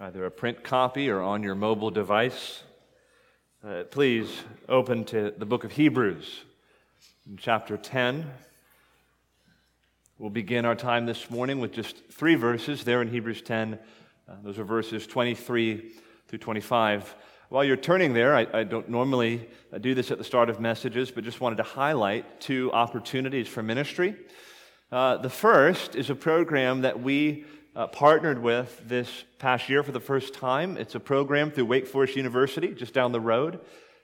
either a print copy or on your mobile device, uh, please open to the book of Hebrews, chapter 10. We'll begin our time this morning with just three verses there in Hebrews 10. Uh, those are verses 23 through 25. While you're turning there, I, I don't normally uh, do this at the start of messages, but just wanted to highlight two opportunities for ministry. Uh, the first is a program that we uh, partnered with this past year for the first time. It's a program through Wake Forest University, just down the road.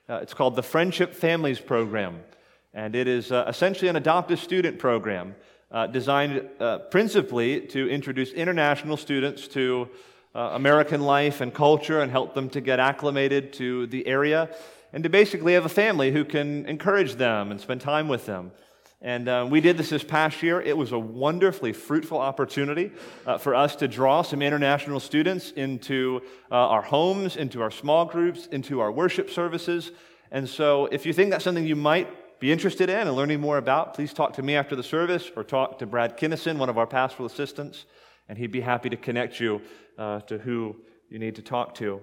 Uh, it's called the Friendship Families Program, and it is uh, essentially an adoptive student program uh, designed uh, principally to introduce international students to uh, American life and culture and help them to get acclimated to the area and to basically have a family who can encourage them and spend time with them. And uh, we did this this past year. It was a wonderfully fruitful opportunity uh, for us to draw some international students into uh, our homes, into our small groups, into our worship services. And so, if you think that's something you might be interested in and learning more about, please talk to me after the service or talk to Brad Kinnison, one of our pastoral assistants, and he'd be happy to connect you uh, to who you need to talk to.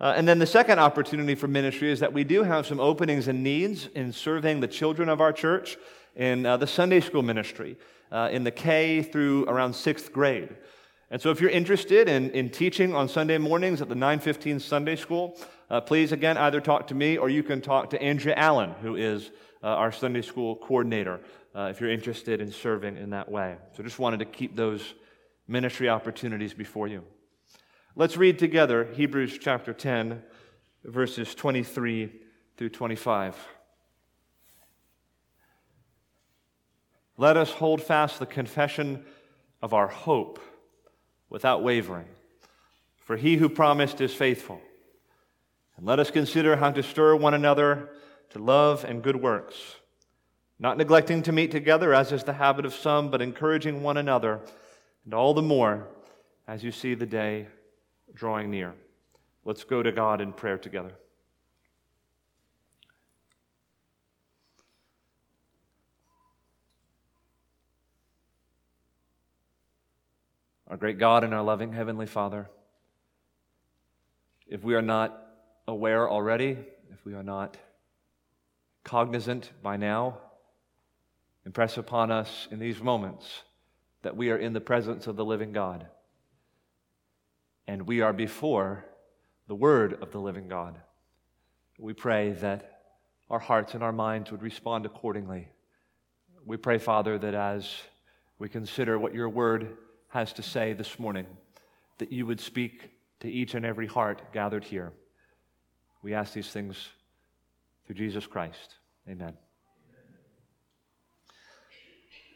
Uh, and then the second opportunity for ministry is that we do have some openings and needs in serving the children of our church in uh, the Sunday school ministry uh, in the K through around sixth grade. And so if you're interested in, in teaching on Sunday mornings at the 915 Sunday School, uh, please again either talk to me or you can talk to Andrea Allen, who is uh, our Sunday school coordinator, uh, if you're interested in serving in that way. So just wanted to keep those ministry opportunities before you. Let's read together Hebrews chapter 10, verses 23 through 25. Let us hold fast the confession of our hope without wavering, for he who promised is faithful. And let us consider how to stir one another to love and good works, not neglecting to meet together, as is the habit of some, but encouraging one another, and all the more as you see the day drawing near. Let's go to God in prayer together. Our great God and our loving Heavenly Father, if we are not aware already, if we are not cognizant by now, impress upon us in these moments that we are in the presence of the living God and we are before the Word of the living God. We pray that our hearts and our minds would respond accordingly. We pray, Father, that as we consider what your Word has to say this morning, that you would speak to each and every heart gathered here. We ask these things through Jesus Christ. Amen.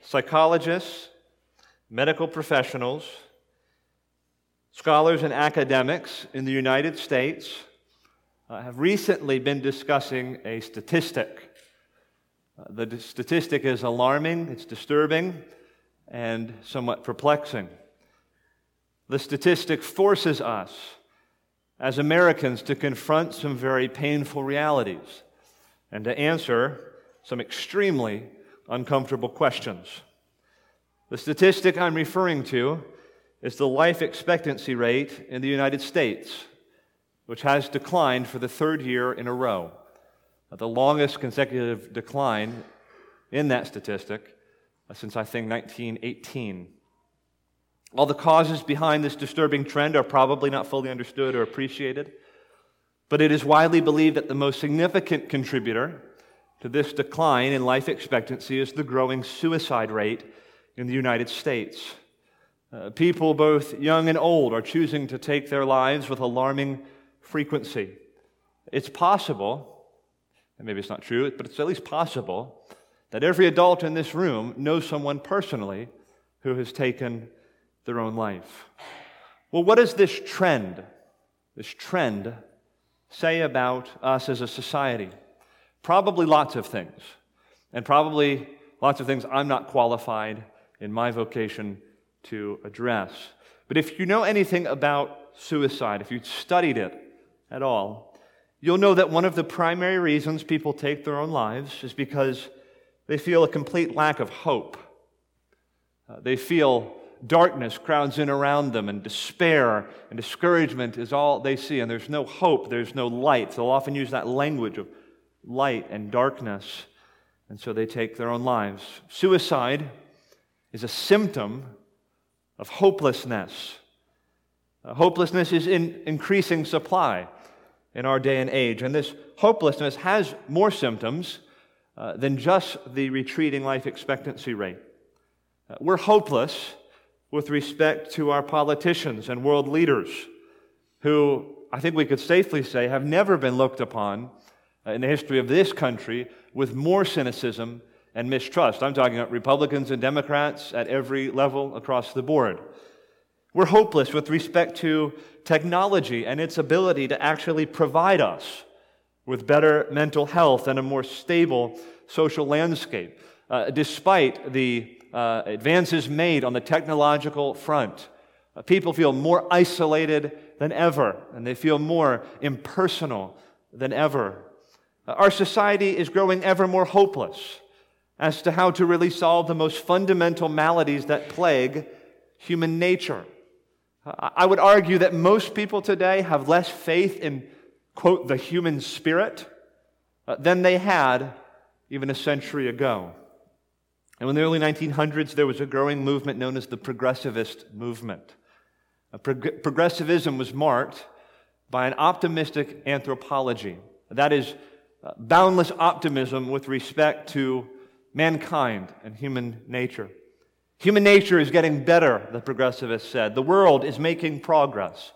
Psychologists, medical professionals, scholars, and academics in the United States uh, have recently been discussing a statistic. Uh, the statistic is alarming, it's disturbing, and somewhat perplexing. The statistic forces us as Americans to confront some very painful realities and to answer some extremely uncomfortable questions. The statistic I'm referring to is the life expectancy rate in the United States, which has declined for the third year in a row. The longest consecutive decline in that statistic since I think 1918. All the causes behind this disturbing trend are probably not fully understood or appreciated, but it is widely believed that the most significant contributor to this decline in life expectancy is the growing suicide rate in the United States. Uh, people, both young and old, are choosing to take their lives with alarming frequency. It's possible, and maybe it's not true, but it's at least possible, that every adult in this room knows someone personally who has taken their own life. Well, what does this trend, this trend, say about us as a society? Probably lots of things, and probably lots of things I'm not qualified in my vocation to address. But if you know anything about suicide, if you've studied it at all, you'll know that one of the primary reasons people take their own lives is because they feel a complete lack of hope. Uh, they feel darkness crowds in around them, and despair and discouragement is all they see, and there's no hope, there's no light. They'll often use that language of light and darkness, and so they take their own lives. Suicide is a symptom of hopelessness. Uh, hopelessness is in increasing supply in our day and age, and this hopelessness has more symptoms uh, than just the retreating life expectancy rate. Uh, we're hopeless with respect to our politicians and world leaders who I think we could safely say have never been looked upon uh, in the history of this country with more cynicism and mistrust. I'm talking about Republicans and Democrats at every level across the board. We're hopeless with respect to technology and its ability to actually provide us with better mental health and a more stable social landscape, uh, despite the uh, advances made on the technological front. Uh, people feel more isolated than ever, and they feel more impersonal than ever. Uh, our society is growing ever more hopeless as to how to really solve the most fundamental maladies that plague human nature. I would argue that most people today have less faith in, quote, the human spirit uh, than they had even a century ago. And in the early 1900s, there was a growing movement known as the progressivist movement. Prog- progressivism was marked by an optimistic anthropology. That is, uh, boundless optimism with respect to mankind and human nature. Human nature is getting better, the progressivists said. The world is making progress.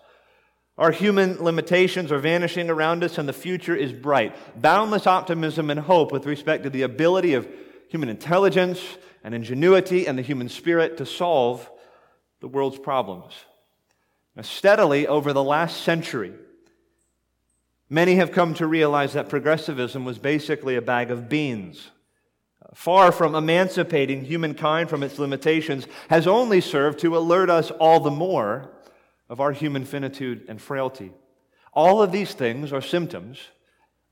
Our human limitations are vanishing around us, and the future is bright. Boundless optimism and hope with respect to the ability of human intelligence and ingenuity and the human spirit to solve the world's problems. Now, steadily over the last century, many have come to realize that progressivism was basically a bag of beans far from emancipating humankind from its limitations, has only served to alert us all the more of our human finitude and frailty. All of these things are symptoms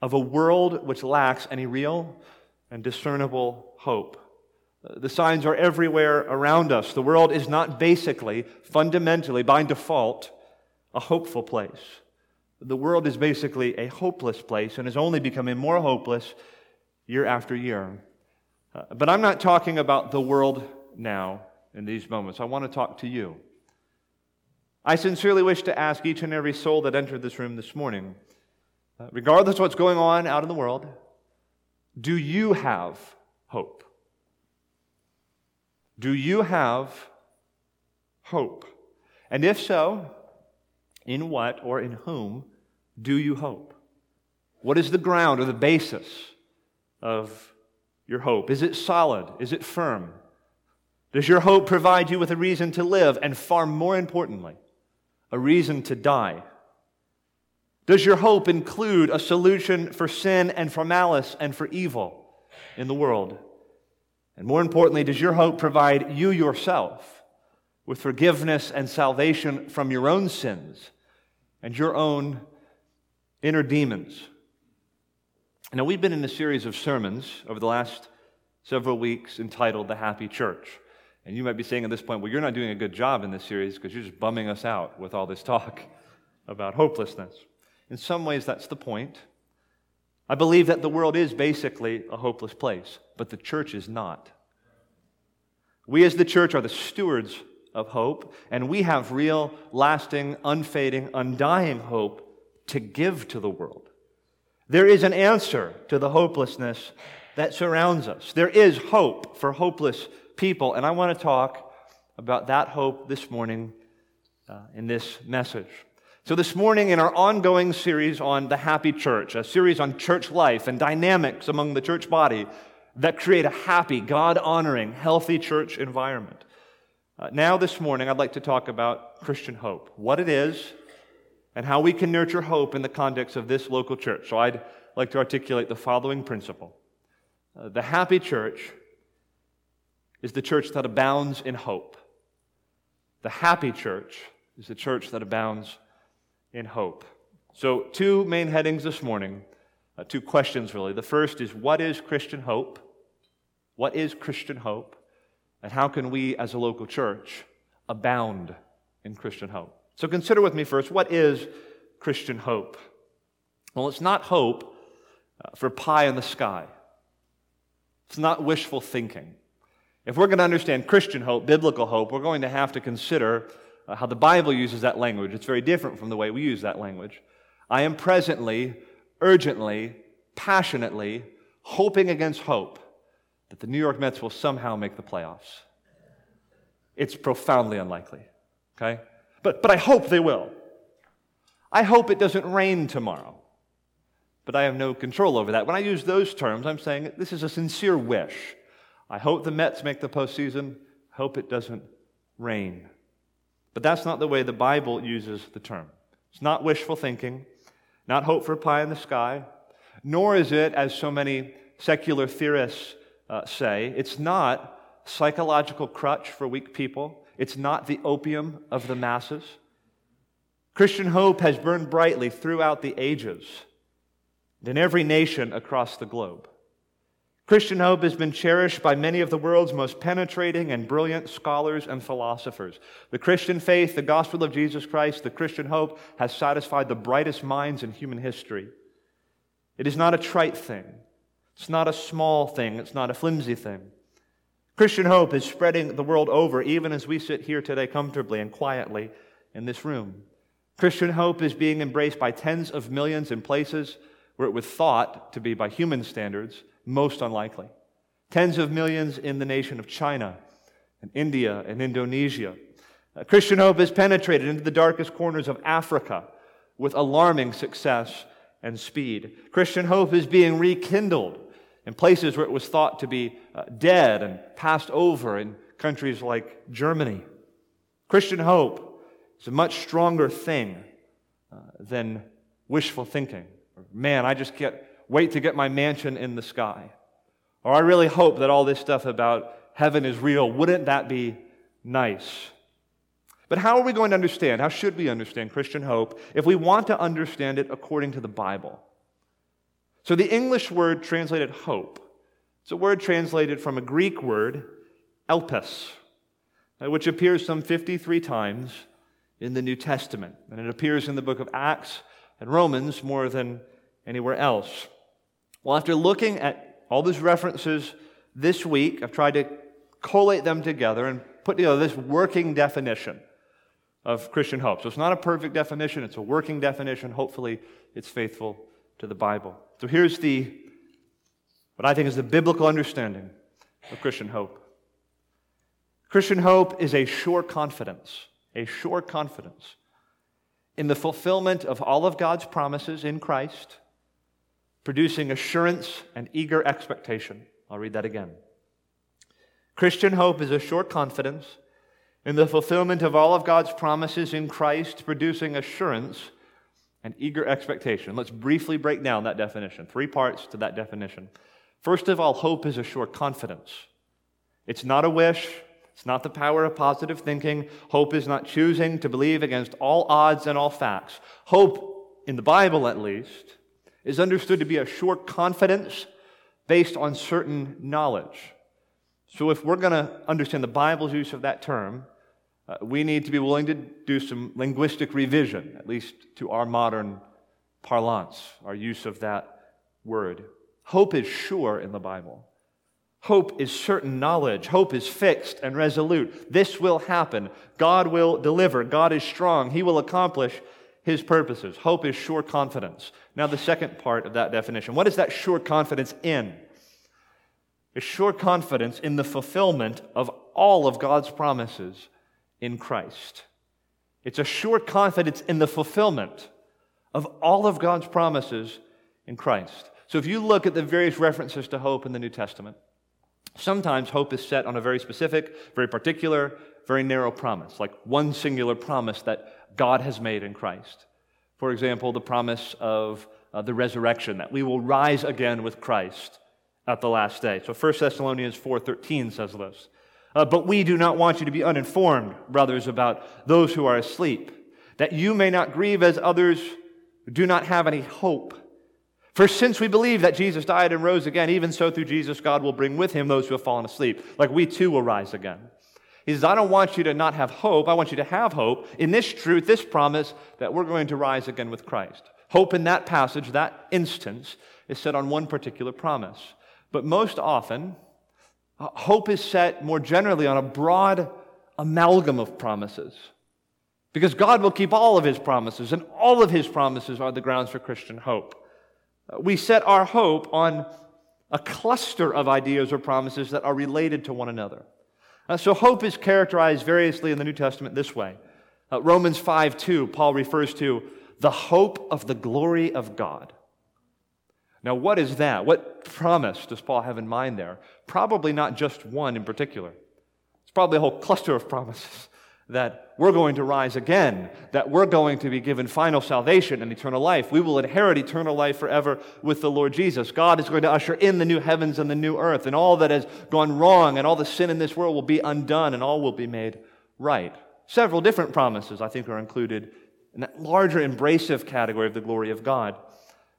of a world which lacks any real and discernible hope. The signs are everywhere around us. The world is not basically, fundamentally, by default, a hopeful place. The world is basically a hopeless place and is only becoming more hopeless year after year. Uh, but I'm not talking about the world now in these moments. I want to talk to you. I sincerely wish to ask each and every soul that entered this room this morning, uh, regardless of what's going on out in the world, do you have hope? Do you have hope? And if so, in what or in whom do you hope? What is the ground or the basis of your hope? Is it solid? Is it firm? Does your hope provide you with a reason to live and, far more importantly, a reason to die? Does your hope include a solution for sin and for malice and for evil in the world? And more importantly, does your hope provide you yourself with forgiveness and salvation from your own sins and your own inner demons? Now, we've been in a series of sermons over the last several weeks entitled The Happy Church. And you might be saying at this point, well, you're not doing a good job in this series because you're just bumming us out with all this talk about hopelessness. In some ways, that's the point. I believe that the world is basically a hopeless place, but the church is not. We as the church are the stewards of hope, and we have real, lasting, unfading, undying hope to give to the world. There is an answer to the hopelessness that surrounds us. There is hope for hopeless people, and I want to talk about that hope this morning uh, in this message. So, this morning, in our ongoing series on the happy church, a series on church life and dynamics among the church body that create a happy, God honoring, healthy church environment. Uh, now, this morning, I'd like to talk about Christian hope, what it is, and how we can nurture hope in the context of this local church. So I'd like to articulate the following principle uh, The happy church is the church that abounds in hope. The happy church is the church that abounds in hope. So, two main headings this morning, uh, two questions really. The first is what is Christian hope? What is Christian hope? And how can we as a local church abound in Christian hope. So consider with me first what is Christian hope? Well, it's not hope uh, for pie in the sky, it's not wishful thinking. If we're going to understand Christian hope, biblical hope, we're going to have to consider uh, how the Bible uses that language. It's very different from the way we use that language. I am presently, urgently, passionately hoping against hope that the New York Mets will somehow make the playoffs. It's profoundly unlikely, okay? But, but I hope they will. I hope it doesn't rain tomorrow. But I have no control over that. When I use those terms, I'm saying this is a sincere wish. I hope the Mets make the postseason. Hope it doesn't rain. But that's not the way the Bible uses the term. It's not wishful thinking, not hope for pie in the sky, nor is it, as so many secular theorists uh, say, it's not psychological crutch for weak people. It's not the opium of the masses. Christian hope has burned brightly throughout the ages in every nation across the globe. Christian hope has been cherished by many of the world's most penetrating and brilliant scholars and philosophers. The Christian faith, the gospel of Jesus Christ, the Christian hope has satisfied the brightest minds in human history. It is not a trite thing. It's not a small thing. It's not a flimsy thing. Christian hope is spreading the world over, even as we sit here today comfortably and quietly in this room. Christian hope is being embraced by tens of millions in places where it was thought to be, by human standards, most unlikely. Tens of millions in the nation of China and India and Indonesia. Christian hope has penetrated into the darkest corners of Africa with alarming success and speed. Christian hope is being rekindled in places where it was thought to be uh, dead and passed over in countries like Germany. Christian hope is a much stronger thing uh, than wishful thinking. Man, I just can't wait to get my mansion in the sky. Or I really hope that all this stuff about heaven is real. Wouldn't that be nice? But how are we going to understand? How should we understand Christian hope if we want to understand it according to the Bible? So, the English word translated hope, it's a word translated from a Greek word, elpis, uh, which appears some 53 times in the New Testament. And it appears in the book of Acts and Romans more than anywhere else. Well, after looking at all these references this week, I've tried to collate them together and put together this working definition of Christian hope. So it's not a perfect definition, it's a working definition. Hopefully, it's faithful to the Bible. So here's the what I think is the biblical understanding of Christian hope. Christian hope is a sure confidence, a sure confidence in the fulfillment of all of God's promises in Christ, producing assurance and eager expectation. I'll read that again. Christian hope is a sure confidence in the fulfillment of all of God's promises in Christ, producing assurance and eager expectation. Let's briefly break down that definition. Three parts to that definition. First of all, hope is a sure confidence. It's not a wish, it's not the power of positive thinking. Hope is not choosing to believe against all odds and all facts. Hope, in the Bible at least, is understood to be a sure confidence based on certain knowledge. So, if we're going to understand the Bible's use of that term, uh, we need to be willing to do some linguistic revision, at least to our modern parlance, our use of that word. Hope is sure in the Bible. Hope is certain knowledge. Hope is fixed and resolute. This will happen. God will deliver. God is strong. He will accomplish his purposes. Hope is sure confidence. Now, the second part of that definition what is that sure confidence in? A sure confidence in the fulfillment of all of God's promises in Christ. It's a sure confidence in the fulfillment of all of God's promises in Christ. So, if you look at the various references to hope in the New Testament, Sometimes hope is set on a very specific, very particular, very narrow promise, like one singular promise that God has made in Christ. For example, the promise of uh, the resurrection, that we will rise again with Christ at the last day. So 1 Thessalonians 4.13 says this. Uh, but we do not want you to be uninformed, brothers, about those who are asleep, that you may not grieve as others do not have any hope. For since we believe that Jesus died and rose again, even so through Jesus, God will bring with him those who have fallen asleep. Like we too will rise again. He says, I don't want you to not have hope. I want you to have hope in this truth, this promise that we're going to rise again with Christ. Hope in that passage, that instance, is set on one particular promise. But most often, uh, hope is set more generally on a broad amalgam of promises. Because God will keep all of his promises, and all of his promises are the grounds for Christian hope. Uh, we set our hope on a cluster of ideas or promises that are related to one another. Uh, so hope is characterized variously in the New Testament this way. Uh, Romans 5 2, Paul refers to the hope of the glory of God. Now, what is that? What promise does Paul have in mind there? Probably not just one in particular. It's probably a whole cluster of promises that we're going to rise again, that we're going to be given final salvation and eternal life. We will inherit eternal life forever with the Lord Jesus. God is going to usher in the new heavens and the new earth, and all that has gone wrong and all the sin in this world will be undone and all will be made right. Several different promises, I think, are included in that larger embracive category of the glory of God.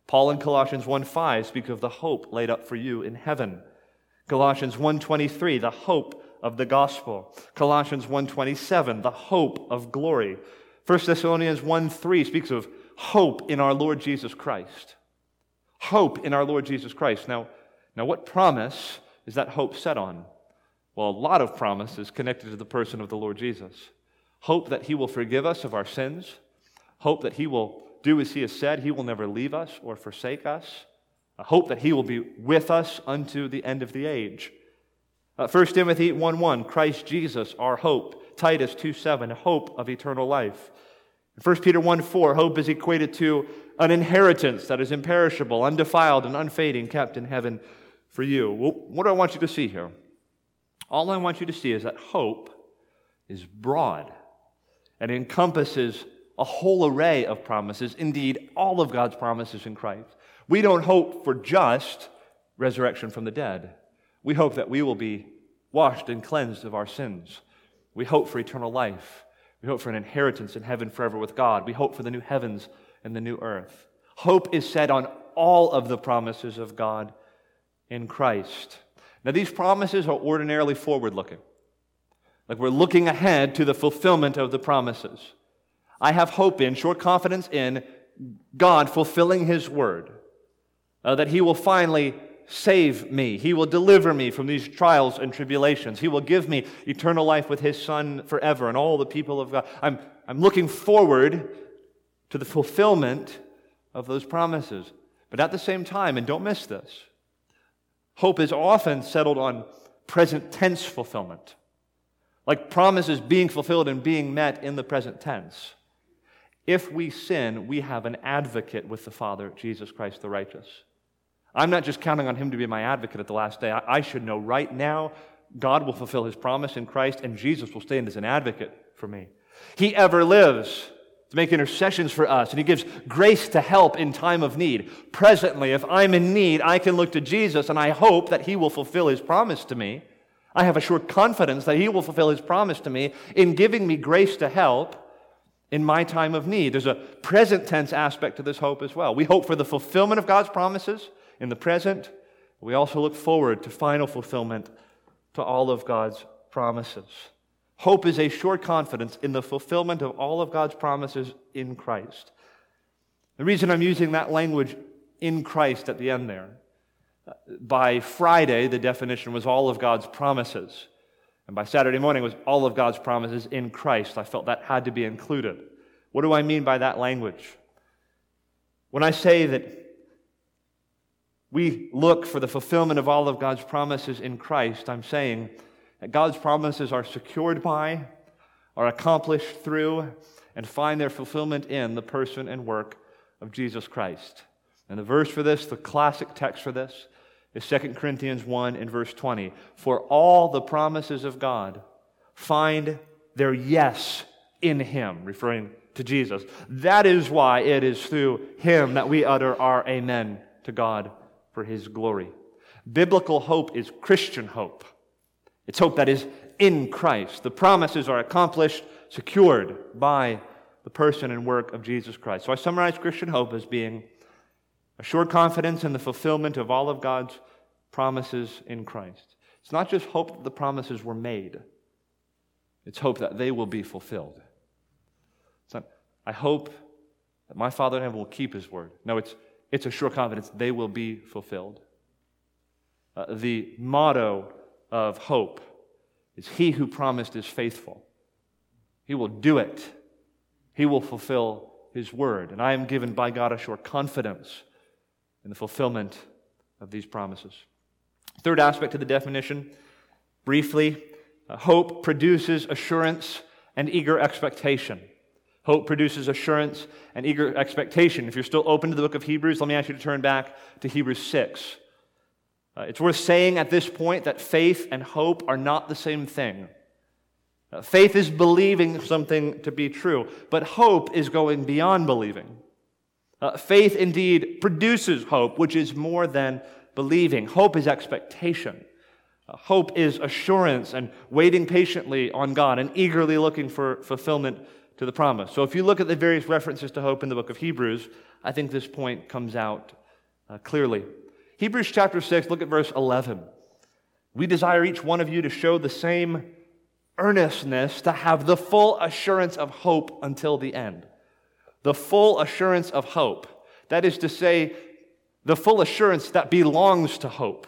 Paul in Colossians 1:5 speak of the hope laid up for you in heaven. Colossians 1:23, the hope of the gospel. Colossians 1:27, the hope of glory. 1 Thessalonians 1:3 speaks of hope in our Lord Jesus Christ. Hope in our Lord Jesus Christ. Now, now what promise is that hope set on? Well, a lot of promises connected to the person of the Lord Jesus. Hope that he will forgive us of our sins, hope that he will do as he has said, he will never leave us or forsake us, a hope that he will be with us unto the end of the age. Uh, 1 Timothy 1 1, Christ Jesus, our hope. Titus 2 7, hope of eternal life. 1 Peter 1 4, hope is equated to an inheritance that is imperishable, undefiled, and unfading, kept in heaven for you. Well, what do I want you to see here? All I want you to see is that hope is broad and encompasses a whole array of promises, indeed, all of God's promises in Christ. We don't hope for just resurrection from the dead. We hope that we will be washed and cleansed of our sins. We hope for eternal life. We hope for an inheritance in heaven forever with God. We hope for the new heavens and the new earth. Hope is set on all of the promises of God in Christ. Now, these promises are ordinarily forward looking, like we're looking ahead to the fulfillment of the promises. I have hope in, short confidence in God fulfilling His word, uh, that He will finally save me. He will deliver me from these trials and tribulations. He will give me eternal life with His Son forever and all the people of God. I'm, I'm looking forward to the fulfillment of those promises. But at the same time, and don't miss this, hope is often settled on present tense fulfillment, like promises being fulfilled and being met in the present tense. If we sin, we have an advocate with the Father, Jesus Christ the righteous. I'm not just counting on him to be my advocate at the last day. I, should know right now God will fulfill his promise in Christ and Jesus will stand as an advocate for me. He ever lives to make intercessions for us, and He gives grace to help in time of need. Presently, if I'm in need, I can look to Jesus, and I hope that He will fulfill His promise to me. I have a sure confidence that He will fulfill His promise to me in giving me grace to help in my time of need. There's a present tense aspect to this hope as well. We hope for the fulfillment of God's promises in the present. We also look forward to final fulfillment to all of God's promises. Hope is a sure confidence in the fulfillment of all of God's promises in Christ. The reason I'm using that language in Christ at the end there, by Friday, the definition was all of God's promises. And by Saturday morning was all of God's promises in Christ. I felt that had to be included. What do I mean by that language? When I say that we look for the fulfillment of all of God's promises in Christ, I'm saying that God's promises are secured by, are accomplished through, and find their fulfillment in the person and work of Jesus Christ. And the verse for this, the classic text for this, is 2 Corinthians 1 and verse 20. For all the promises of God find their yes in Him, referring to Jesus. That is why it is through Him that we utter our amen to God for His glory. Biblical hope is Christian hope. It's hope that is in Christ. The promises are accomplished, secured by the person and work of Jesus Christ. So I summarize Christian hope as being a sure confidence in the fulfillment of all of God's promises in Christ. It's not just hope that the promises were made, It's hope that they will be fulfilled. It's not, I hope that my Father in heaven will keep his word. No, it's, it's a sure confidence they will be fulfilled. Uh, the motto of hope is He who promised is faithful. He will do it, He will fulfill His word. And I am given by God a sure confidence in the fulfillment of these promises. Third aspect of the definition, briefly, uh, hope produces assurance and eager expectation. Hope produces assurance and eager expectation. If you're still open to the book of Hebrews, let me ask you to turn back to Hebrews 6. Uh, it's worth saying at this point that faith and hope are not the same thing. Uh, faith is believing something to be true, but hope is going beyond believing. Uh, faith indeed produces hope, which is more than believing. Hope is expectation. Uh, hope is assurance and waiting patiently on God and eagerly looking for fulfillment to the promise. So if you look at the various references to hope in the book of Hebrews, I think this point comes out uh, clearly. Hebrews chapter 6, look at verse 11. We desire each one of you to show the same earnestness to have the full assurance of hope until the end. The full assurance of hope. That is to say, the full assurance that belongs to hope,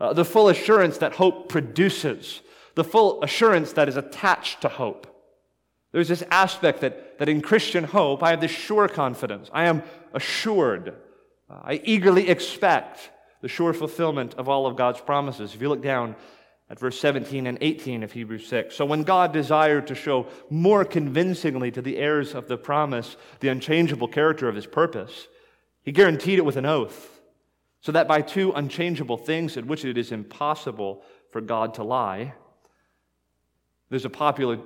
uh, the full assurance that hope produces, the full assurance that is attached to hope. There's this aspect that, that in Christian hope, I have this sure confidence. I am assured. Uh, I eagerly expect the sure fulfillment of all of God's promises. If you look down at verse 17 and 18 of Hebrews 6. So when God desired to show more convincingly to the heirs of the promise the unchangeable character of his purpose, he guaranteed it with an oath, so that by two unchangeable things in which it is impossible for God to lie, there's a popular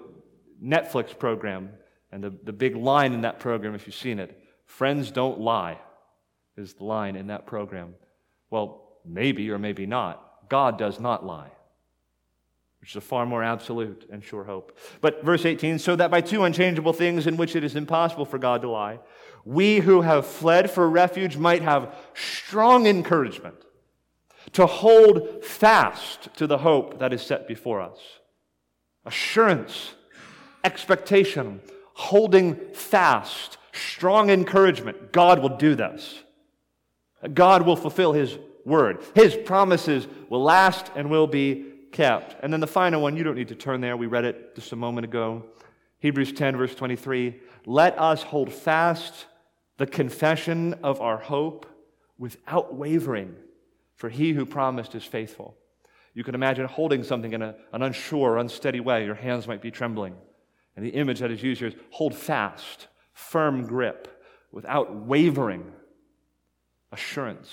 Netflix program, and the, the big line in that program, if you've seen it, friends don't lie, is the line in that program. Well, maybe or maybe not. God does not lie, which is a far more absolute and sure hope. But verse 18 so that by two unchangeable things in which it is impossible for God to lie, we who have fled for refuge might have strong encouragement to hold fast to the hope that is set before us. Assurance, expectation, holding fast, strong encouragement. God will do this. God will fulfill his word. His promises will last and will be kept. And then the final one, you don't need to turn there. We read it just a moment ago. Hebrews 10, verse 23. Let us hold fast the confession of our hope without wavering, for he who promised is faithful. You can imagine holding something in a, an unsure, unsteady way. Your hands might be trembling. And the image that is used here is hold fast, firm grip, without wavering assurance,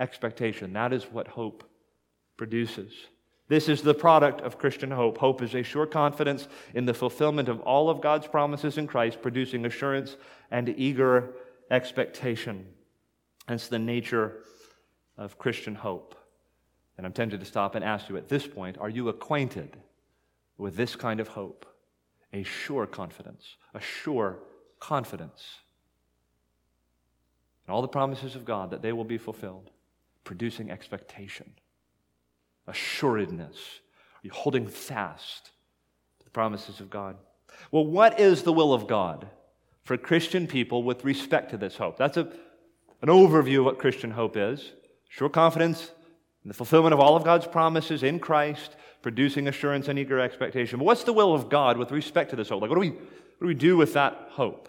expectation. That is what hope produces. This is the product of Christian hope. Hope is a sure confidence in the fulfillment of all of God's promises in Christ, producing assurance and eager expectation. That's the nature of Christian hope. And I'm tempted to stop and ask you at this point are you acquainted with this kind of hope? A sure confidence, a sure confidence and all the promises of God that they will be fulfilled, producing expectation, assuredness. Are you holding fast to the promises of God? Well, what is the will of God for Christian people with respect to this hope? That's a, an overview of what Christian hope is. Sure confidence in the fulfillment of all of God's promises in Christ, producing assurance and eager expectation. But what's the will of God with respect to this hope? Like, what do we, what do, we do with that hope?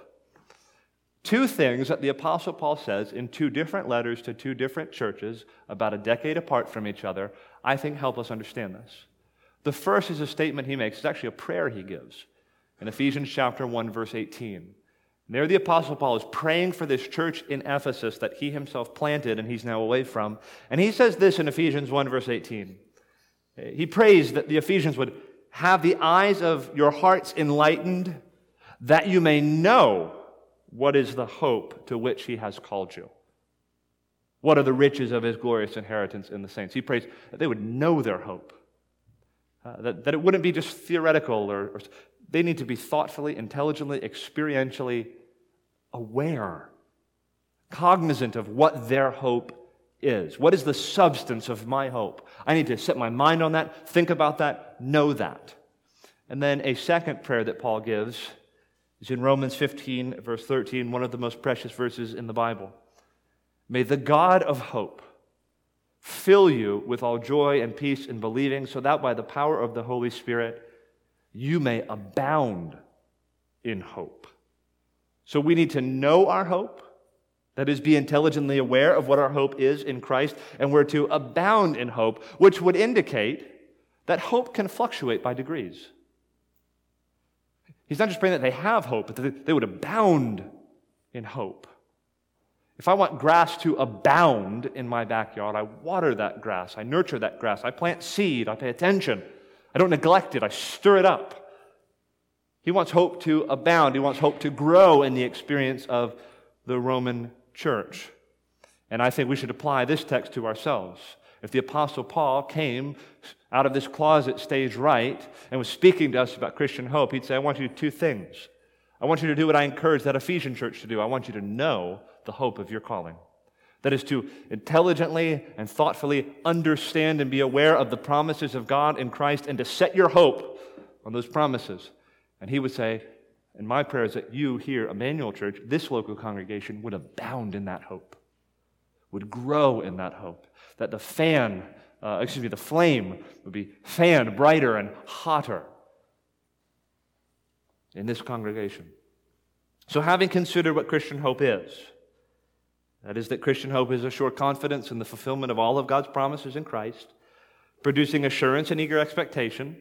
Two things that the Apostle Paul says in two different letters to two different churches, about a decade apart from each other, I think help us understand this. The first is a statement he makes, it's actually a prayer he gives in Ephesians chapter 1, verse 18. And there, the Apostle Paul is praying for this church in Ephesus that he himself planted and he's now away from. And he says this in Ephesians 1, verse 18. He prays that the Ephesians would have the eyes of your hearts enlightened, that you may know what is the hope to which he has called you? What are the riches of his glorious inheritance in the saints? He prays that they would know their hope, uh, that, that it wouldn't be just theoretical, or, or they need to be thoughtfully, intelligently, experientially aware, cognizant of what their hope is. What is the substance of my hope? I need to set my mind on that, think about that, know that. And then a second prayer that Paul gives is in Romans 15, verse 13, one of the most precious verses in the Bible. May the God of hope fill you with all joy and peace in believing, so that by the power of the Holy Spirit you may abound in hope. So we need to know our hope, that is, be intelligently aware of what our hope is in Christ, and we're to abound in hope, which would indicate that hope can fluctuate by degrees. He's not just praying that they have hope, but that they would abound in hope. If I want grass to abound in my backyard, I water that grass, I nurture that grass, I plant seed, I pay attention. I don't neglect it, I stir it up. He wants hope to abound, he wants hope to grow in the experience of the Roman church. And I think we should apply this text to ourselves. If the Apostle Paul came out of this closet stage right and was speaking to us about Christian hope, he'd say, I want you to do two things. I want you to do what I encourage that Ephesian church to do. I want you to know the hope of your calling. That is to intelligently and thoughtfully understand and be aware of the promises of God in Christ and to set your hope on those promises. And he would say, and my prayer is that you here, Emmanuel Church, this local congregation, would abound in that hope, would grow in that hope, that the fan, uh, excuse me, the flame would be fanned brighter and hotter in this congregation. So, having considered what Christian hope is, that is, that Christian hope is a sure confidence in the fulfillment of all of God's promises in Christ, producing assurance and eager expectation.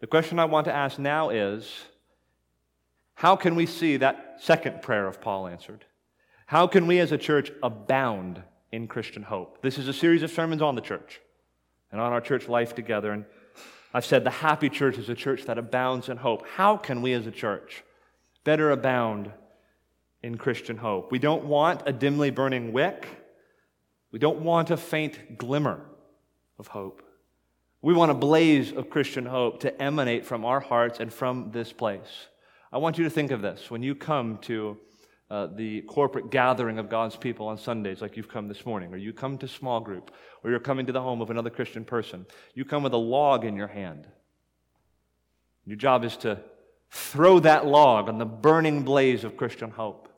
The question I want to ask now is how can we see that second prayer of Paul answered? How can we as a church abound in Christian hope? This is a series of sermons on the church and on our church life together. And I've said the happy church is a church that abounds in hope. How can we as a church better abound in Christian hope. We don't want a dimly burning wick. We don't want a faint glimmer of hope. We want a blaze of Christian hope to emanate from our hearts and from this place. I want you to think of this when you come to uh, the corporate gathering of God's people on Sundays, like you've come this morning, or you come to small group, or you're coming to the home of another Christian person. You come with a log in your hand. Your job is to throw that log on the burning blaze of Christian hope.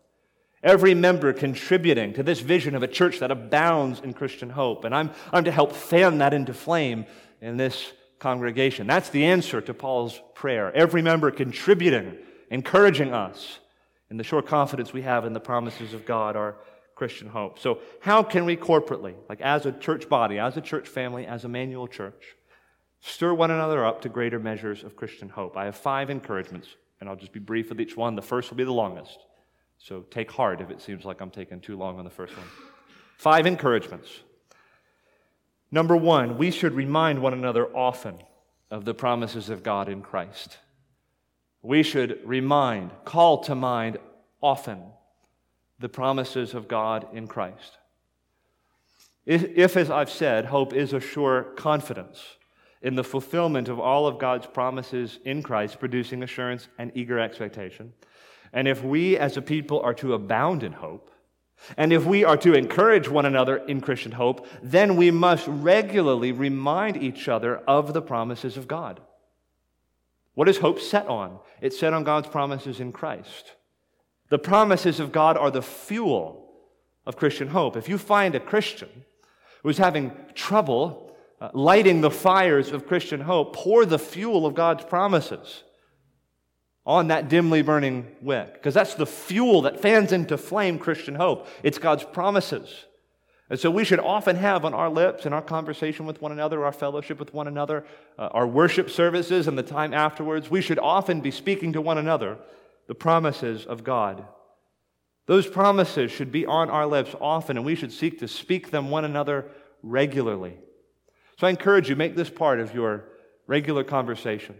Every member contributing to this vision of a church that abounds in Christian hope. And I'm, I'm to help fan that into flame in this congregation. That's the answer to Paul's prayer. Every member contributing, encouraging us in the sure confidence we have in the promises of God, our Christian hope. So, how can we corporately, like as a church body, as a church family, as Emmanuel Church, stir one another up to greater measures of Christian hope? I have five encouragements, and I'll just be brief with each one. The first will be the longest. So take heart if it seems like I'm taking too long on the first one. Five encouragements. Number one, we should remind one another often of the promises of God in Christ. We should remind, call to mind often the promises of God in Christ. If, if, as I've said, hope is a sure confidence in the fulfillment of all of God's promises in Christ, producing assurance and eager expectation, and if we as a people are to abound in hope, and if we are to encourage one another in Christian hope, then we must regularly remind each other of the promises of God. What is hope set on? It's set on God's promises in Christ. The promises of God are the fuel of Christian hope. If you find a Christian who's having trouble uh, lighting the fires of Christian hope, pour the fuel of God's promises on that dimly burning wick, because that's the fuel that fans into flame Christian hope. It's God's promises. And so we should often have on our lips in our conversation with one another, our fellowship with one another, uh, our worship services and the time afterwards, we should often be speaking to one another the promises of God. Those promises should be on our lips often, and we should seek to speak them one another regularly. So I encourage you, make this part of your regular conversation.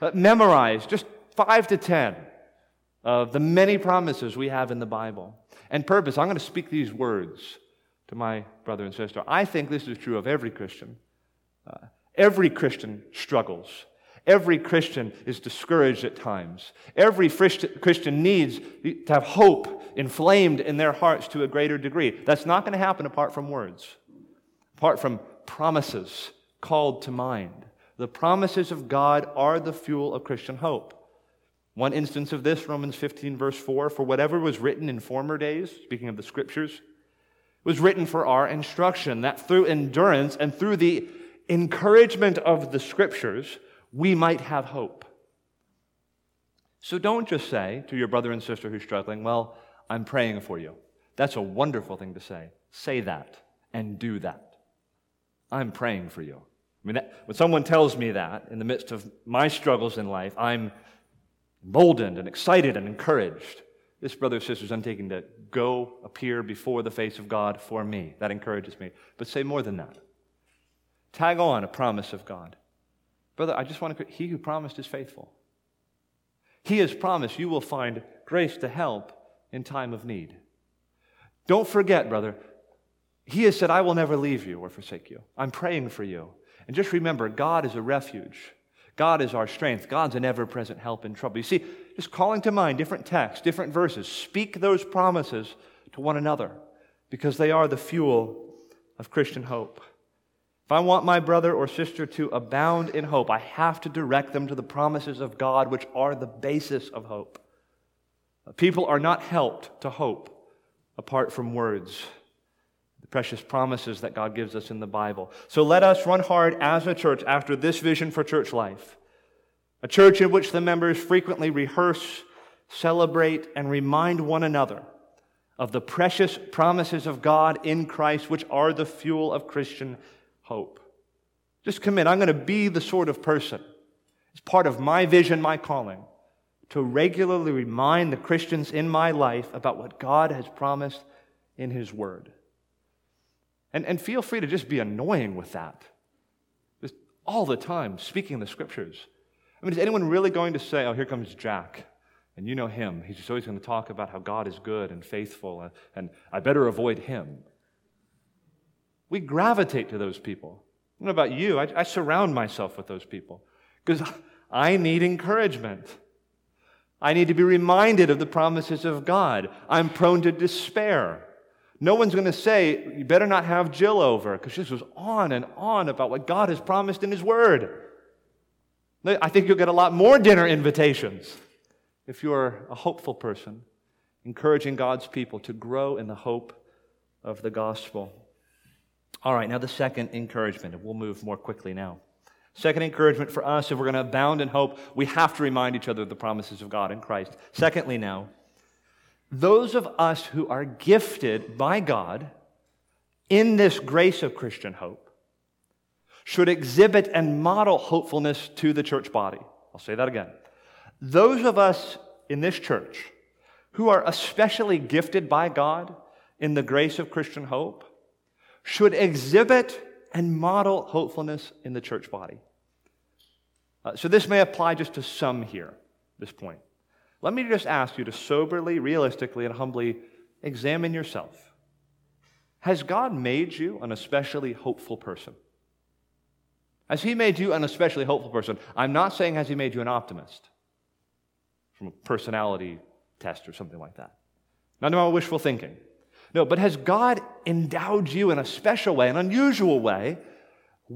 Uh, memorize, just five to ten of the many promises we have in the Bible. And purpose, I'm going to speak these words to my brother and sister. I think this is true of every Christian. Uh, every Christian struggles. Every Christian is discouraged at times. Every Christian needs to have hope inflamed in their hearts to a greater degree. That's not going to happen apart from words, apart from promises called to mind The promises of God are the fuel of Christian hope. One instance of this, Romans 15, verse 4 For whatever was written in former days, speaking of the scriptures, was written for our instruction, that through endurance and through the encouragement of the scriptures, we might have hope. So don't just say to your brother and sister who's struggling, Well, I'm praying for you. That's a wonderful thing to say. Say that and do that. I'm praying for you. I mean, that, when someone tells me that in the midst of my struggles in life, I'm emboldened and excited and encouraged. This, brother or sisters, I'm taking to go appear before the face of God for me. That encourages me. But say more than that. Tag on a promise of God. Brother, I just want to, he who promised is faithful. He has promised you will find grace to help in time of need. Don't forget, brother, he has said, I will never leave you or forsake you. I'm praying for you. And just remember, God is a refuge. God is our strength. God's an ever present help in trouble. You see, just calling to mind different texts, different verses, speak those promises to one another because they are the fuel of Christian hope. If I want my brother or sister to abound in hope, I have to direct them to the promises of God, which are the basis of hope. People are not helped to hope apart from words precious promises that God gives us in the Bible. So let us run hard as a church after this vision for church life. A church in which the members frequently rehearse, celebrate, and remind one another of the precious promises of God in Christ, which are the fuel of Christian hope. Just commit. I'm going to be the sort of person, it's part of my vision, my calling, to regularly remind the Christians in my life about what God has promised in His Word. And, and feel free to just be annoying with that. Just all the time, speaking the scriptures. I mean, is anyone really going to say, oh, here comes Jack? And you know him. He's just always going to talk about how God is good and faithful, and, and I better avoid him. We gravitate to those people. What about you? I, I surround myself with those people because I need encouragement. I need to be reminded of the promises of God. I'm prone to despair. No one's going to say, you better not have Jill over, because she goes on and on about what God has promised in His Word. I think you'll get a lot more dinner invitations if you're a hopeful person, encouraging God's people to grow in the hope of the gospel. All right, now the second encouragement, and we'll move more quickly now. Second encouragement for us, if we're going to abound in hope, we have to remind each other of the promises of God in Christ. Secondly, now, those of us who are gifted by God in this grace of Christian hope should exhibit and model hopefulness to the church body. I'll say that again. Those of us in this church who are especially gifted by God in the grace of Christian hope should exhibit and model hopefulness in the church body. Uh, so this may apply just to some here, this point. Let me just ask you to soberly, realistically, and humbly examine yourself. Has God made you an especially hopeful person? Has He made you an especially hopeful person? I'm not saying has He made you an optimist from a personality test or something like that. Not about wishful thinking. No, but has God endowed you in a special way, an unusual way,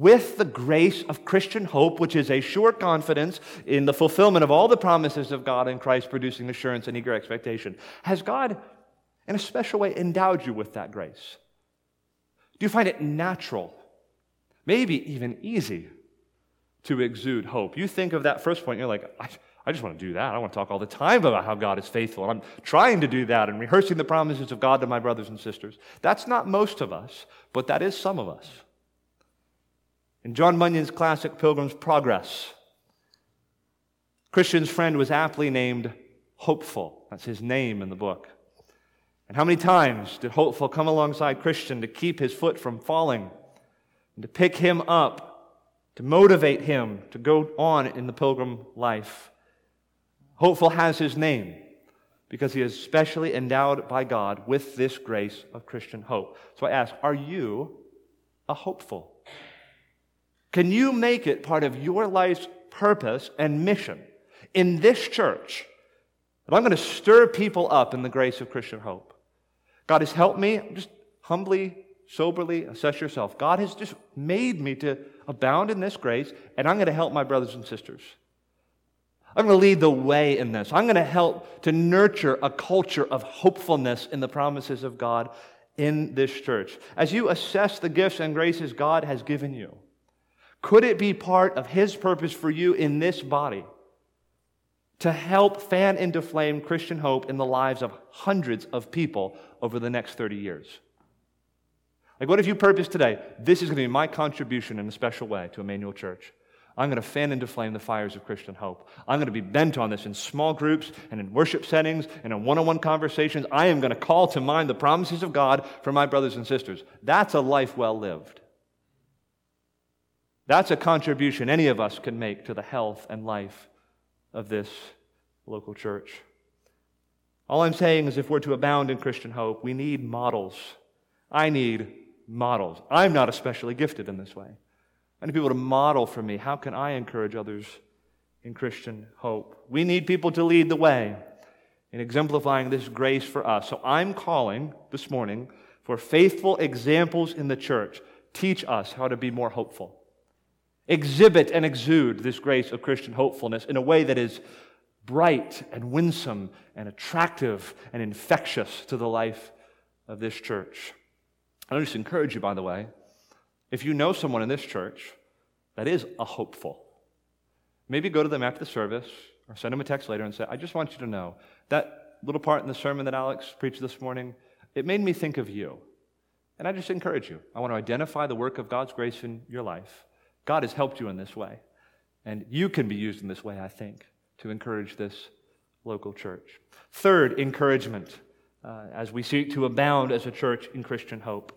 with the grace of Christian hope, which is a sure confidence in the fulfillment of all the promises of God in Christ, producing assurance and eager expectation. Has God, in a special way, endowed you with that grace? Do you find it natural, maybe even easy, to exude hope? You think of that first point, you're like, I, I just want to do that. I want to talk all the time about how God is faithful. And I'm trying to do that and rehearsing the promises of God to my brothers and sisters. That's not most of us, but that is some of us. In John Bunyan's classic Pilgrim's Progress, Christian's friend was aptly named Hopeful. That's his name in the book. And how many times did Hopeful come alongside Christian to keep his foot from falling and to pick him up, to motivate him to go on in the pilgrim life? Hopeful has his name because he is specially endowed by God with this grace of Christian hope. So I ask, are you a hopeful? Can you make it part of your life's purpose and mission in this church that I'm going to stir people up in the grace of Christian hope? God has helped me. Just humbly, soberly assess yourself. God has just made me to abound in this grace, and I'm going to help my brothers and sisters. I'm going to lead the way in this. I'm going to help to nurture a culture of hopefulness in the promises of God in this church. As you assess the gifts and graces God has given you, could it be part of His purpose for you in this body to help fan into flame Christian hope in the lives of hundreds of people over the next 30 years? Like, what if you purpose today? This is going to be my contribution in a special way to Emmanuel Church. I'm going to fan into flame the fires of Christian hope. I'm going to be bent on this in small groups and in worship settings and in one on one conversations. I am going to call to mind the promises of God for my brothers and sisters. That's a life well lived. That's a contribution any of us can make to the health and life of this local church. All I'm saying is if we're to abound in Christian hope, we need models. I need models. I'm not especially gifted in this way. I need people to model for me. How can I encourage others in Christian hope? We need people to lead the way in exemplifying this grace for us. So I'm calling this morning for faithful examples in the church. Teach us how to be more hopeful. Exhibit and exude this grace of Christian hopefulness in a way that is bright and winsome and attractive and infectious to the life of this church. I just encourage you, by the way, if you know someone in this church that is a hopeful, maybe go to them after the service or send them a text later and say, I just want you to know that little part in the sermon that Alex preached this morning, it made me think of you. And I just encourage you. I want to identify the work of God's grace in your life. God has helped you in this way. And you can be used in this way, I think, to encourage this local church. Third, encouragement uh, as we seek to abound as a church in Christian hope.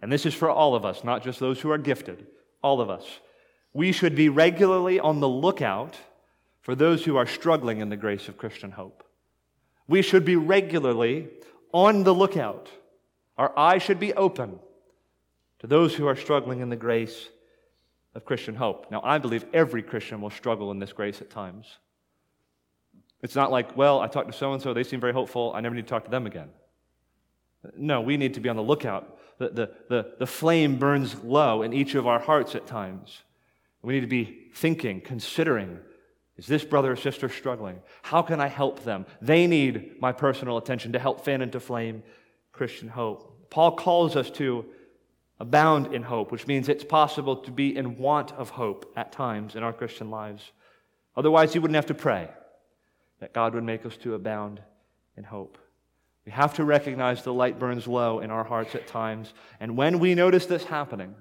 And this is for all of us, not just those who are gifted, all of us. We should be regularly on the lookout for those who are struggling in the grace of Christian hope. We should be regularly on the lookout. Our eyes should be open to those who are struggling in the grace of Christian hope. Now, I believe every Christian will struggle in this grace at times. It's not like, well, I talked to so and so, they seem very hopeful, I never need to talk to them again. No, we need to be on the lookout. The, the, the, the flame burns low in each of our hearts at times. We need to be thinking, considering is this brother or sister struggling? How can I help them? They need my personal attention to help fan into flame Christian hope. Paul calls us to abound in hope, which means it's possible to be in want of hope at times in our Christian lives. Otherwise, you wouldn't have to pray that God would make us to abound in hope. We have to recognize the light burns low in our hearts at times. And when we notice this happening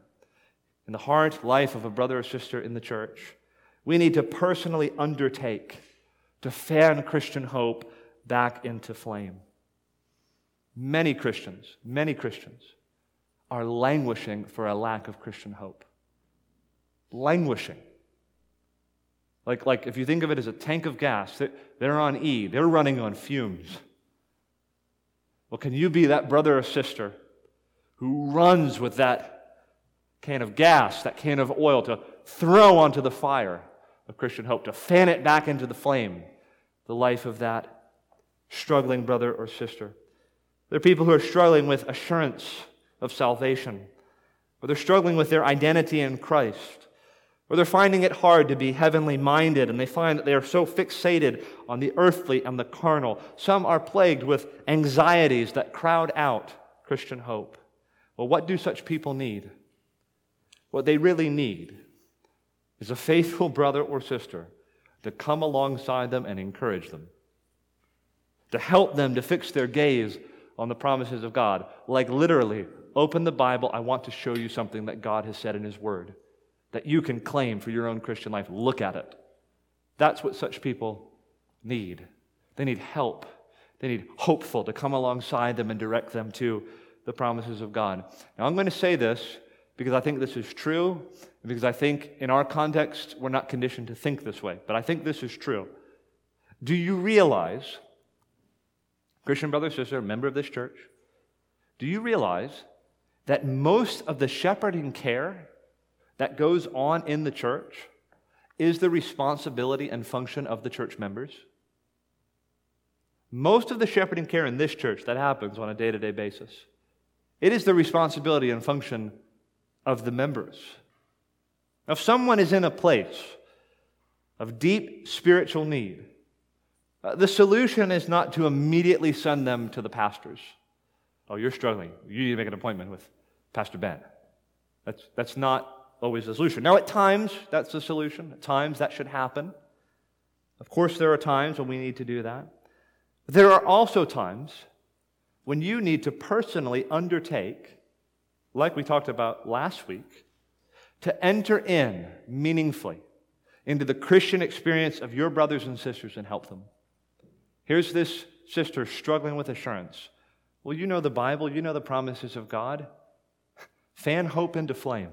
in the heart, life of a brother or sister in the church, we need to personally undertake to fan Christian hope back into flame. Many Christians, many Christians are languishing for a lack of Christian hope. Languishing. Like, like if you think of it as a tank of gas, they're on E, they're running on fumes. Well, can you be that brother or sister who runs with that can of gas, that can of oil to throw onto the fire of Christian hope, to fan it back into the flame, the life of that struggling brother or sister? There are people who are struggling with assurance of salvation, or they're struggling with their identity in Christ or they're finding it hard to be heavenly minded and they find that they are so fixated on the earthly and the carnal. Some are plagued with anxieties that crowd out Christian hope. Well, what do such people need? What they really need is a faithful brother or sister to come alongside them and encourage them, to help them to fix their gaze on the promises of God. Like literally, open the Bible, I want to show you something that God has said in His Word that you can claim for your own Christian life. Look at it. That's what such people need. They need help. They need hopeful to come alongside them and direct them to the promises of God. Now, I'm going to say this because I think this is true, because I think in our context, we're not conditioned to think this way, but I think this is true. Do you realize, Christian brother, sister, member of this church, do you realize that most of the shepherding care that goes on in the church is the responsibility and function of the church members. Most of the shepherding care in this church that happens on a day to day basis, it is the responsibility and function of the members. If someone is in a place of deep spiritual need, uh, the solution is not to immediately send them to the pastors. Oh, you're struggling. You need to make an appointment with Pastor Ben. That's, that's not always the solution. Now, at times, that's the solution. At times, that should happen. Of course, there are times when we need to do that. There are also times when you need to personally undertake, like we talked about last week, to enter in meaningfully into the Christian experience of your brothers and sisters and help them. Here's this sister struggling with assurance. Well, you know the Bible, you know the promises of God. Fan hope into flame.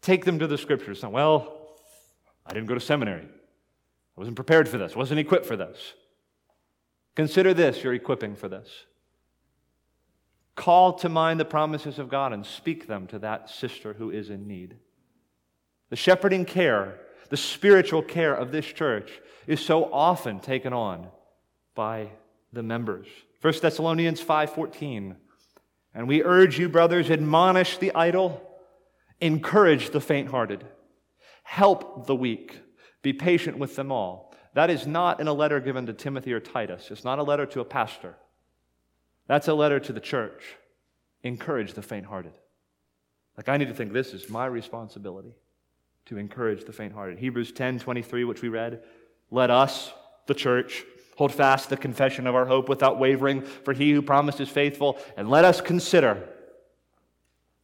Take them to the scriptures. Now, well, I didn't go to seminary. I wasn't prepared for this, wasn't equipped for this. Consider this your equipping for this. Call to mind the promises of God and speak them to that sister who is in need. The shepherding care, the spiritual care of this church is so often taken on by the members. 1 Thessalonians 5:14. And we urge you brothers admonish the idle, encourage the faint-hearted, help the weak, be patient with them all. That is not in a letter given to Timothy or Titus. It's not a letter to a pastor. That's a letter to the church. Encourage the faint hearted. Like, I need to think this is my responsibility to encourage the faint hearted. Hebrews 10 23, which we read, let us, the church, hold fast the confession of our hope without wavering, for he who promised is faithful. And let us consider,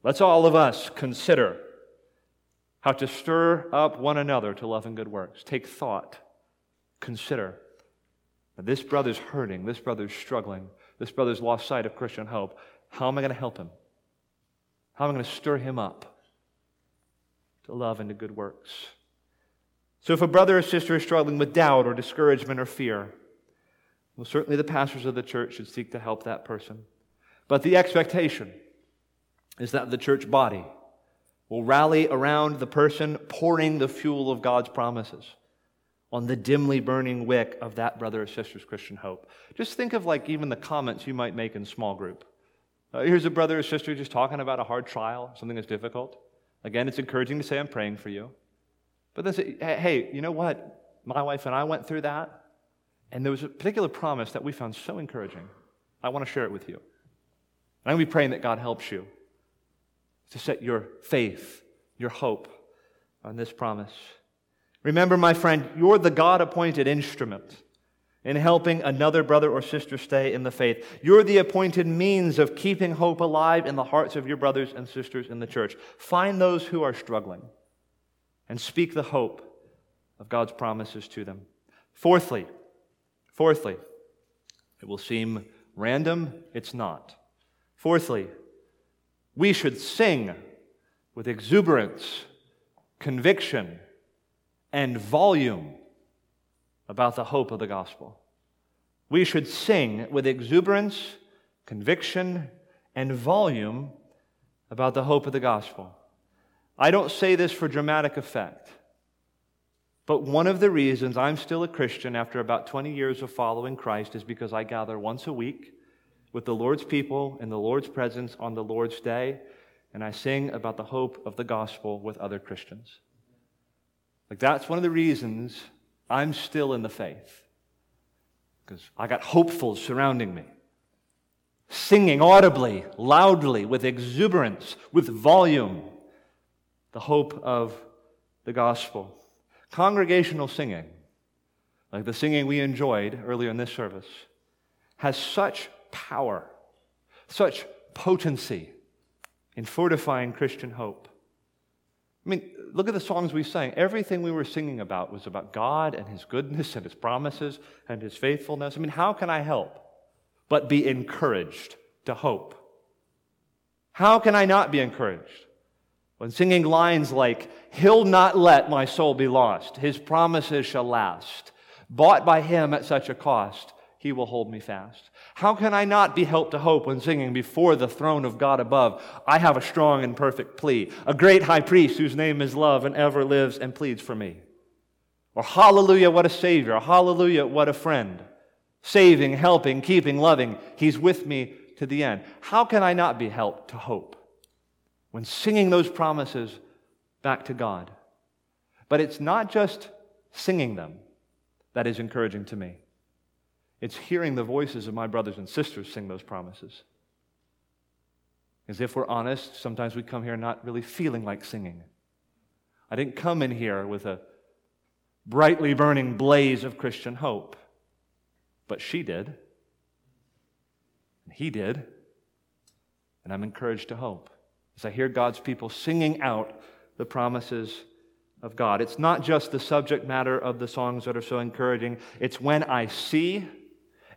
let's all of us consider how to stir up one another to love and good works. Take thought, consider. This brother's hurting, this brother's struggling, this brother's lost sight of Christian hope. How am I going to help him? How am I going to stir him up to love and to good works? So, if a brother or sister is struggling with doubt or discouragement or fear, well, certainly the pastors of the church should seek to help that person. But the expectation is that the church body will rally around the person pouring the fuel of God's promises on the dimly burning wick of that brother or sister's Christian hope. Just think of like even the comments you might make in small group. Uh, here's a brother or sister just talking about a hard trial, something that's difficult. Again, it's encouraging to say, I'm praying for you. But then say, hey, you know what? My wife and I went through that, and there was a particular promise that we found so encouraging. I want to share it with you. I'm going to be praying that God helps you to set your faith, your hope on this promise. Remember, my friend, you're the God appointed instrument in helping another brother or sister stay in the faith. You're the appointed means of keeping hope alive in the hearts of your brothers and sisters in the church. Find those who are struggling and speak the hope of God's promises to them. Fourthly, fourthly, it will seem random, it's not. Fourthly, we should sing with exuberance, conviction, and volume about the hope of the gospel. We should sing with exuberance, conviction, and volume about the hope of the gospel. I don't say this for dramatic effect, but one of the reasons I'm still a Christian after about 20 years of following Christ is because I gather once a week with the Lord's people in the Lord's presence on the Lord's day, and I sing about the hope of the gospel with other Christians. Like, that's one of the reasons I'm still in the faith, because I got hopefuls surrounding me, singing audibly, loudly, with exuberance, with volume, the hope of the gospel. Congregational singing, like the singing we enjoyed earlier in this service, has such power, such potency in fortifying Christian hope. I mean, look at the songs we sang. Everything we were singing about was about God and His goodness and His promises and His faithfulness. I mean, how can I help but be encouraged to hope? How can I not be encouraged? When singing lines like, He'll not let my soul be lost, His promises shall last, bought by Him at such a cost, He will hold me fast. How can I not be helped to hope when singing before the throne of God above? I have a strong and perfect plea, a great high priest whose name is love and ever lives and pleads for me. Or hallelujah, what a savior. Hallelujah, what a friend. Saving, helping, keeping, loving. He's with me to the end. How can I not be helped to hope when singing those promises back to God? But it's not just singing them that is encouraging to me. It's hearing the voices of my brothers and sisters sing those promises. Because if we're honest, sometimes we come here not really feeling like singing. I didn't come in here with a brightly burning blaze of Christian hope, but she did. And he did. And I'm encouraged to hope as I hear God's people singing out the promises of God. It's not just the subject matter of the songs that are so encouraging, it's when I see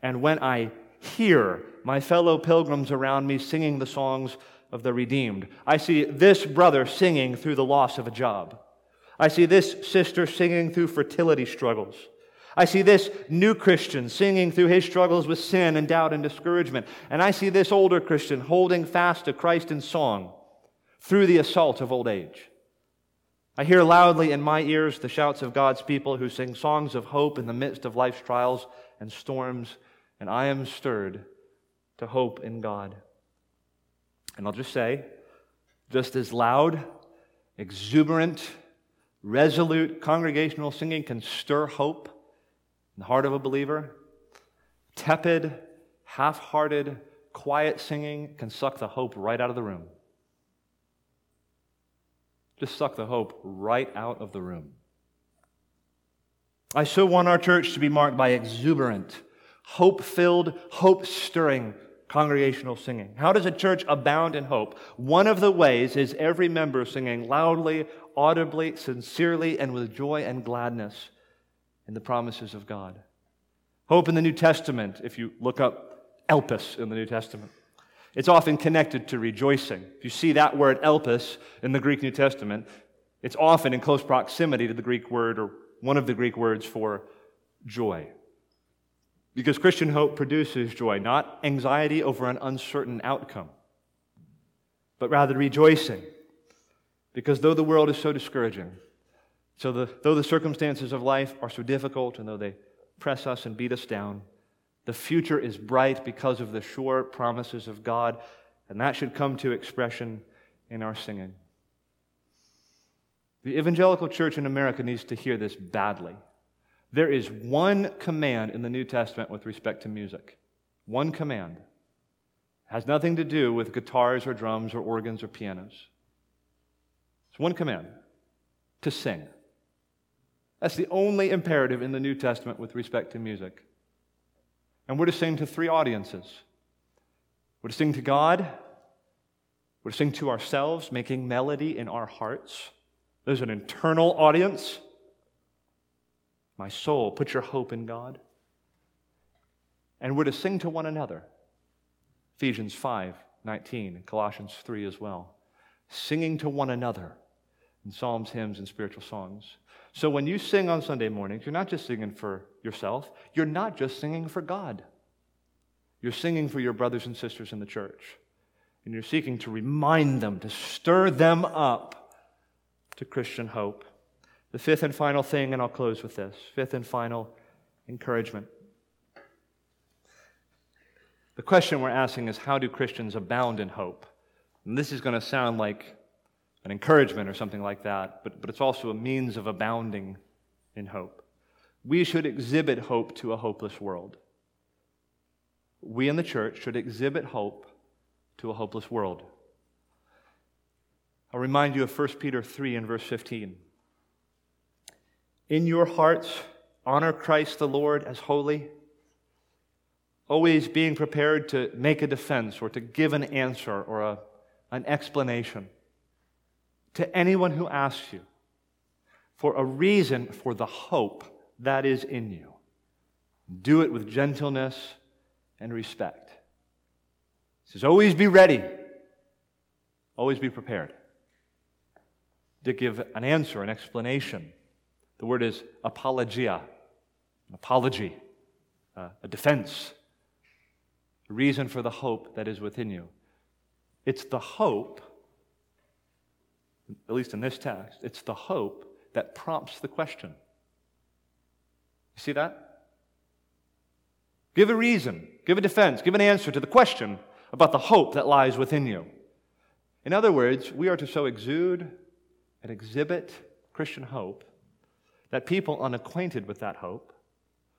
and when I hear my fellow pilgrims around me singing the songs of the redeemed. I see this brother singing through the loss of a job. I see this sister singing through fertility struggles. I see this new Christian singing through his struggles with sin and doubt and discouragement. And I see this older Christian holding fast to Christ in song through the assault of old age. I hear loudly in my ears the shouts of God's people who sing songs of hope in the midst of life's trials and storms, and I am stirred to hope in God. And I'll just say, just as loud, exuberant, resolute congregational singing can stir hope in the heart of a believer, tepid, half hearted, quiet singing can suck the hope right out of the room. Just suck the hope right out of the room. I so want our church to be marked by exuberant, hope filled, hope stirring congregational singing. How does a church abound in hope? One of the ways is every member singing loudly, audibly, sincerely, and with joy and gladness in the promises of God. Hope in the New Testament, if you look up elpis in the New Testament, it's often connected to rejoicing. If you see that word elpis in the Greek New Testament, it's often in close proximity to the Greek word or one of the Greek words for joy. Because Christian hope produces joy, not anxiety over an uncertain outcome, but rather rejoicing. Because though the world is so discouraging, so the, though the circumstances of life are so difficult, and though they press us and beat us down, the future is bright because of the sure promises of God, and that should come to expression in our singing. The evangelical church in America needs to hear this badly. There is one command in the New Testament with respect to music. One command. It has nothing to do with guitars or drums or organs or pianos. It's one command to sing. That's the only imperative in the New Testament with respect to music. And we're to sing to three audiences we're to sing to God, we're to sing to ourselves, making melody in our hearts. There's an internal audience. My soul, put your hope in God. And we're to sing to one another. Ephesians 5 19 and Colossians 3 as well. Singing to one another in psalms, hymns, and spiritual songs. So when you sing on Sunday mornings, you're not just singing for yourself, you're not just singing for God. You're singing for your brothers and sisters in the church. And you're seeking to remind them, to stir them up to Christian hope. The fifth and final thing, and I'll close with this fifth and final encouragement. The question we're asking is how do Christians abound in hope? And this is going to sound like an encouragement or something like that, but, but it's also a means of abounding in hope. We should exhibit hope to a hopeless world. We in the church should exhibit hope to a hopeless world. I'll remind you of 1 Peter 3 and verse 15. In your hearts, honor Christ the Lord as holy, always being prepared to make a defense or to give an answer or a, an explanation to anyone who asks you for a reason for the hope that is in you. Do it with gentleness and respect. He says, always be ready, always be prepared to give an answer, an explanation. The word is apologia, an apology, uh, a defense, a reason for the hope that is within you. It's the hope at least in this text, it's the hope that prompts the question. You see that? Give a reason, give a defense, give an answer to the question about the hope that lies within you. In other words, we are to so exude and exhibit Christian hope that people unacquainted with that hope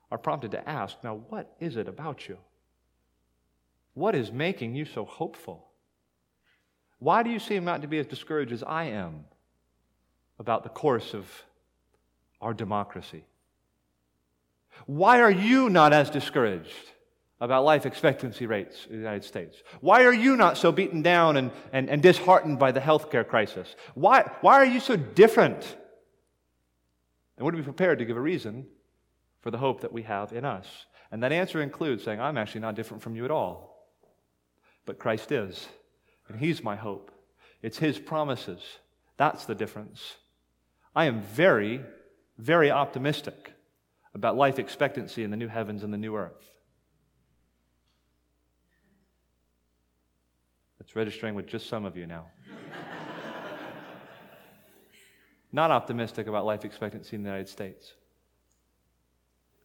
are prompted to ask now, what is it about you? What is making you so hopeful? Why do you seem not to be as discouraged as I am about the course of our democracy? Why are you not as discouraged about life expectancy rates in the United States? Why are you not so beaten down and, and, and disheartened by the healthcare crisis? Why, why are you so different? And would be prepared to give a reason for the hope that we have in us? And that answer includes saying, I'm actually not different from you at all. But Christ is, and He's my hope. It's His promises. That's the difference. I am very, very optimistic about life expectancy in the new heavens and the new earth. It's registering with just some of you now. not optimistic about life expectancy in the United States.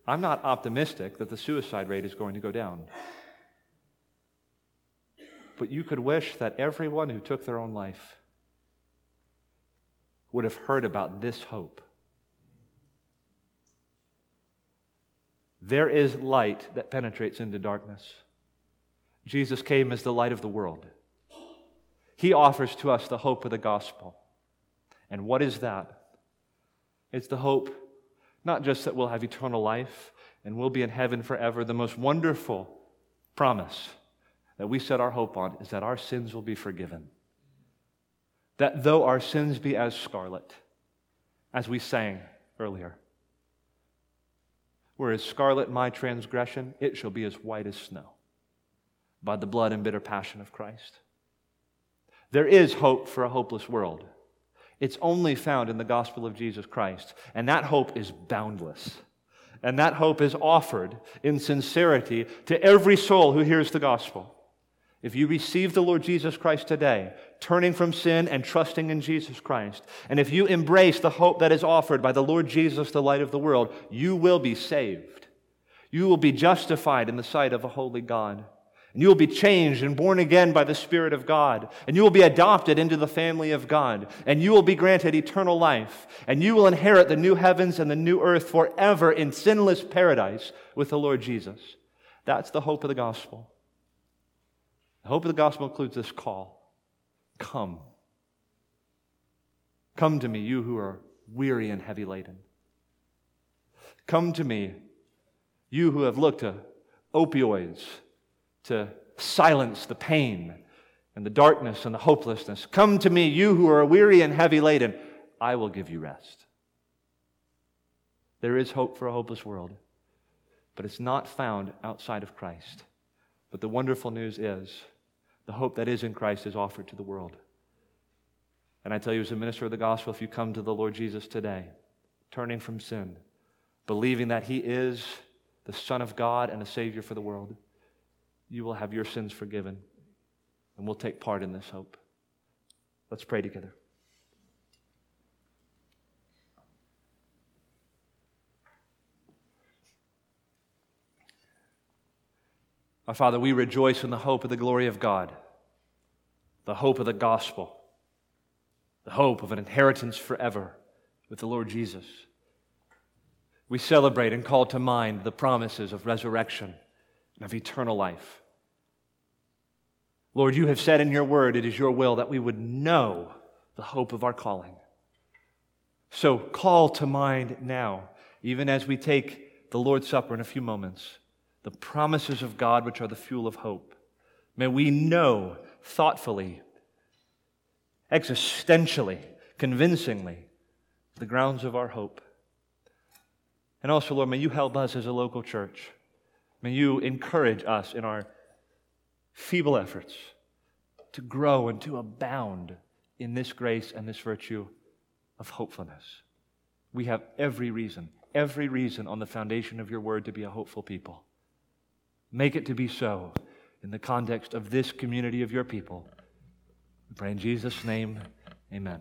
I'm not optimistic that the suicide rate is going to go down. But you could wish that everyone who took their own life would have heard about this hope. There is light that penetrates into darkness. Jesus came as the light of the world. He offers to us the hope of the gospel. And what is that? It's the hope not just that we'll have eternal life and we'll be in heaven forever. The most wonderful promise that we set our hope on is that our sins will be forgiven. That though our sins be as scarlet, as we sang earlier, whereas scarlet my transgression, it shall be as white as snow by the blood and bitter passion of Christ. There is hope for a hopeless world. It's only found in the gospel of Jesus Christ, and that hope is boundless. And that hope is offered in sincerity to every soul who hears the gospel. If you receive the Lord Jesus Christ today, turning from sin and trusting in Jesus Christ, and if you embrace the hope that is offered by the Lord Jesus, the light of the world, you will be saved. You will be justified in the sight of a holy God. And you will be changed and born again by the Spirit of God. And you will be adopted into the family of God. And you will be granted eternal life. And you will inherit the new heavens and the new earth forever in sinless paradise with the Lord Jesus. That's the hope of the gospel. The hope of the gospel includes this call Come. Come to me, you who are weary and heavy laden. Come to me, you who have looked to opioids to silence the pain and the darkness and the hopelessness. Come to me, you who are weary and heavy laden. I will give you rest. There is hope for a hopeless world, but it's not found outside of Christ. But the wonderful news is the hope that is in Christ is offered to the world. And I tell you, as a minister of the gospel, if you come to the Lord Jesus today, turning from sin, believing that He is the Son of God and a Savior for the world, you will have your sins forgiven, and we'll take part in this hope. Let's pray together. Our Father, we rejoice in the hope of the glory of God, the hope of the gospel, the hope of an inheritance forever with the Lord Jesus. We celebrate and call to mind the promises of resurrection and of eternal life. Lord, you have said in your word, it is your will that we would know the hope of our calling. So call to mind now, even as we take the Lord's Supper in a few moments, the promises of God, which are the fuel of hope. May we know thoughtfully, existentially, convincingly, the grounds of our hope. And also, Lord, may you help us as a local church May you encourage us in our feeble efforts to grow and to abound in this grace and this virtue of hopefulness. We have every reason, every reason on the foundation of your word to be a hopeful people. Make it to be so in the context of this community of your people. We pray in Jesus' name, amen.